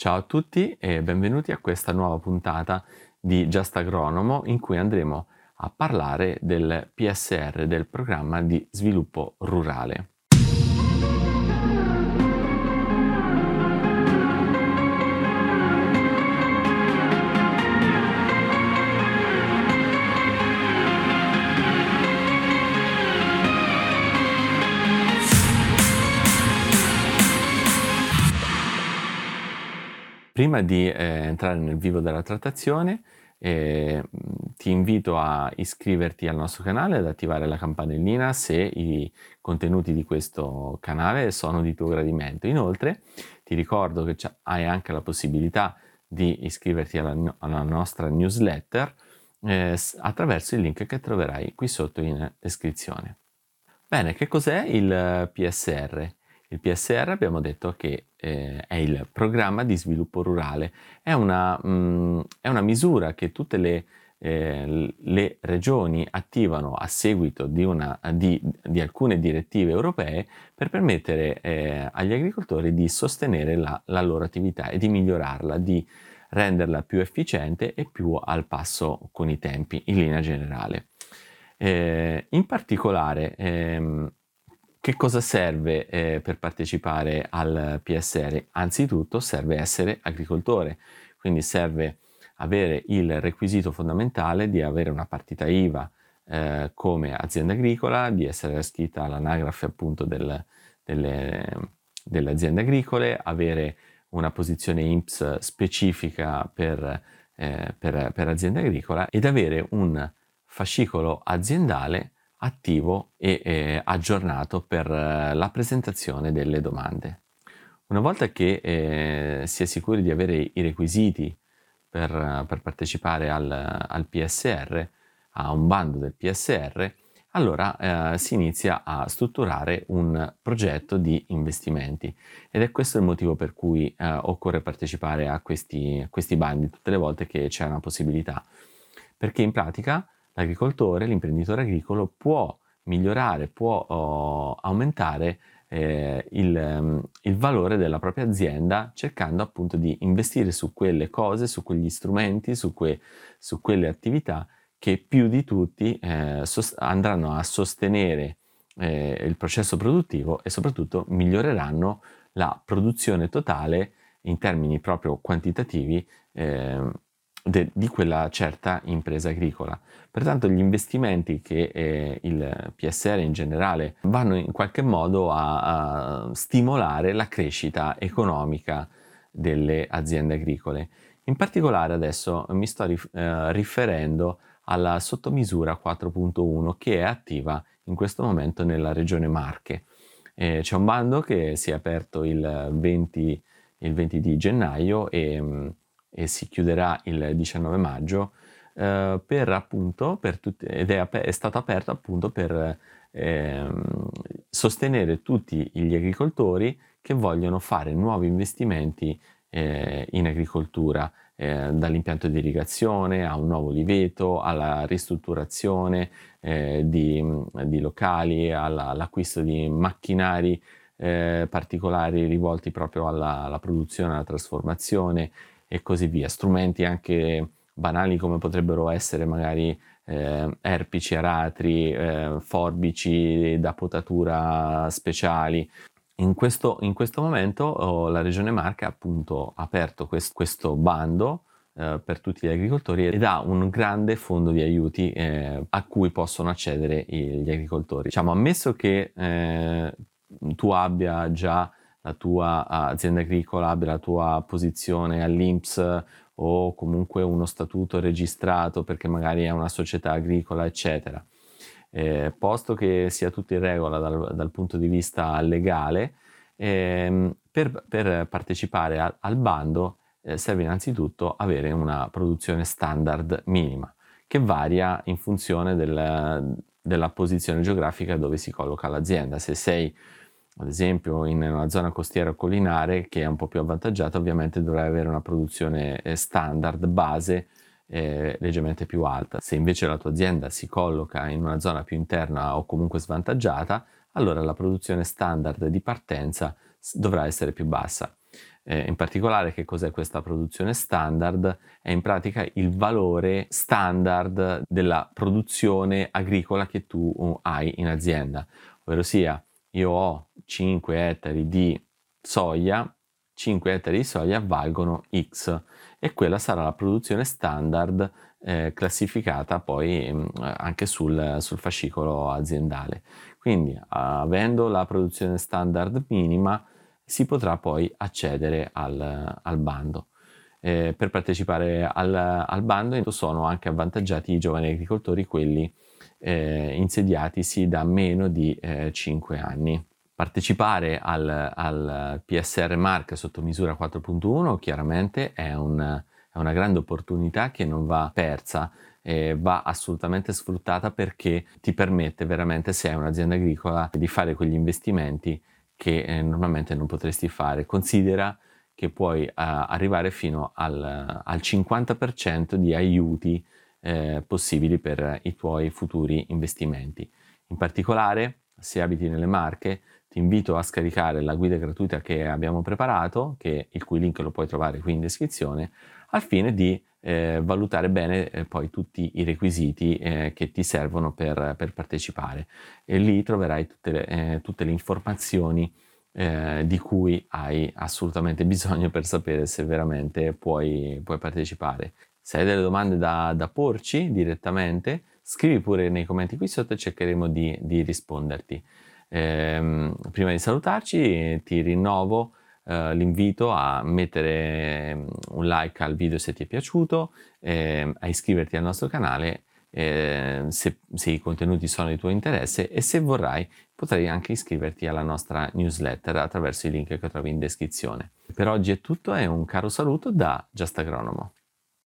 Ciao a tutti e benvenuti a questa nuova puntata di Just Agronomo in cui andremo a parlare del PSR, del programma di sviluppo rurale. Prima di eh, entrare nel vivo della trattazione, eh, ti invito a iscriverti al nostro canale ad attivare la campanellina se i contenuti di questo canale sono di tuo gradimento. Inoltre ti ricordo che hai anche la possibilità di iscriverti alla, alla nostra newsletter eh, attraverso il link che troverai qui sotto in descrizione. Bene, che cos'è il PSR? Il PSR abbiamo detto che eh, è il programma di sviluppo rurale, è una, mh, mm, è una misura che tutte le, eh, le, regioni attivano a seguito di, una, di, di alcune direttive europee per permettere eh, agli agricoltori di sostenere la, la loro attività e di migliorarla, di renderla più efficiente e più al passo con i tempi in linea generale. Eh, in particolare ehm, che cosa serve eh, per partecipare al PSR? Anzitutto serve essere agricoltore, quindi serve avere il requisito fondamentale di avere una partita IVA eh, come azienda agricola, di essere iscritta all'anagrafe appunto del, delle, delle, aziende agricole, avere una posizione INPS specifica per, eh, per, per azienda agricola ed avere un fascicolo aziendale attivo e eh, aggiornato per eh, la presentazione delle domande. Una volta che eh, si è sicuri di avere i requisiti per, per partecipare al, al, PSR, a un bando del PSR, allora eh, si inizia a strutturare un progetto di investimenti ed è questo il motivo per cui eh, occorre partecipare a questi, a questi bandi tutte le volte che c'è una possibilità, perché in pratica l'agricoltore, l'imprenditore agricolo può migliorare, può oh, aumentare eh, il, um, il, valore della propria azienda cercando appunto di investire su quelle cose, su quegli strumenti, su, que, su quelle attività che più di tutti eh, sost- andranno a sostenere eh, il processo produttivo e soprattutto miglioreranno la produzione totale in termini proprio quantitativi ehm, de, di quella certa impresa agricola. Pertanto gli investimenti che eh, il PSR in generale vanno in qualche modo a, a stimolare la crescita economica delle aziende agricole. In particolare adesso mi sto rif- eh, riferendo alla sottomisura 4.1 che è attiva in questo momento nella regione Marche. Eh, c'è un bando che si è aperto il 20, il 20 di gennaio e mh, e si chiuderà il 19 maggio, eh, per appunto, per tutti, ed è, è, stato aperto appunto per eh, sostenere tutti gli agricoltori che vogliono fare nuovi investimenti eh, in agricoltura, eh, dall'impianto di irrigazione a un nuovo liveto, alla ristrutturazione eh, di, di, locali, alla, all'acquisto di macchinari eh, particolari rivolti proprio alla, alla produzione, alla trasformazione e così via. Strumenti anche banali come potrebbero essere magari eh, erpici, aratri, eh, forbici da potatura speciali. In questo, in questo momento oh, la Regione Marca ha appunto aperto quest, questo bando eh, per tutti gli agricoltori ed ha un grande fondo di aiuti eh, a cui possono accedere gli agricoltori. Diciamo, ammesso che eh, tu abbia già la tua azienda agricola abbia la tua posizione all'INPS o comunque uno statuto registrato perché magari è una società agricola, eccetera. Eh, posto che sia tutto in regola dal, dal punto di vista legale, eh, per, per, partecipare a, al bando eh, serve innanzitutto avere una produzione standard minima, che varia in funzione del, della posizione geografica dove si colloca l'azienda. Se sei ad esempio in una zona costiera collinare che è un po' più avvantaggiata, ovviamente dovrai avere una produzione eh, standard base eh, leggermente più alta. Se invece la tua azienda si colloca in una zona più interna o comunque svantaggiata, allora la produzione standard di partenza dovrà essere più bassa. Eh, in particolare che cos'è questa produzione standard? È in pratica il valore standard della produzione agricola che tu uh, hai in azienda, ovvero sia io ho 5 ettari di soia, 5 ettari di soia valgono X e quella sarà la produzione standard eh, classificata poi mh, anche sul, sul, fascicolo aziendale. Quindi avendo la produzione standard minima si potrà poi accedere al, al bando. Eh, per partecipare al, al, bando sono anche avvantaggiati i giovani agricoltori, quelli eh, insediatisi da meno di eh, 5 anni. Partecipare al, al, PSR Mark sotto misura 4.1 chiaramente è, un, è, una grande opportunità che non va persa, va assolutamente sfruttata perché ti permette veramente, se hai un'azienda agricola, di fare quegli investimenti che eh, normalmente non potresti fare. Considera che puoi uh, arrivare fino al, al 50% di aiuti eh, possibili per i tuoi futuri investimenti. In particolare, se abiti nelle Marche, ti invito a scaricare la guida gratuita che abbiamo preparato, che, il cui link lo puoi trovare qui in descrizione, al fine di eh, valutare bene eh, poi tutti i requisiti eh, che ti servono per, per, partecipare. E lì troverai tutte le, eh, tutte le informazioni eh, di cui hai assolutamente bisogno per sapere se veramente puoi, puoi partecipare. Se hai delle domande da, da, porci direttamente, scrivi pure nei commenti qui sotto e cercheremo di, di risponderti. Eh, prima di salutarci ti rinnovo eh, l'invito a mettere mm, un like al video se ti è piaciuto, eh, a iscriverti al nostro canale eh, se, se, i contenuti sono di tuo interesse e se vorrai potrai anche iscriverti alla nostra newsletter attraverso i link che trovi in descrizione. Per oggi è tutto e un caro saluto da Just Agronomo.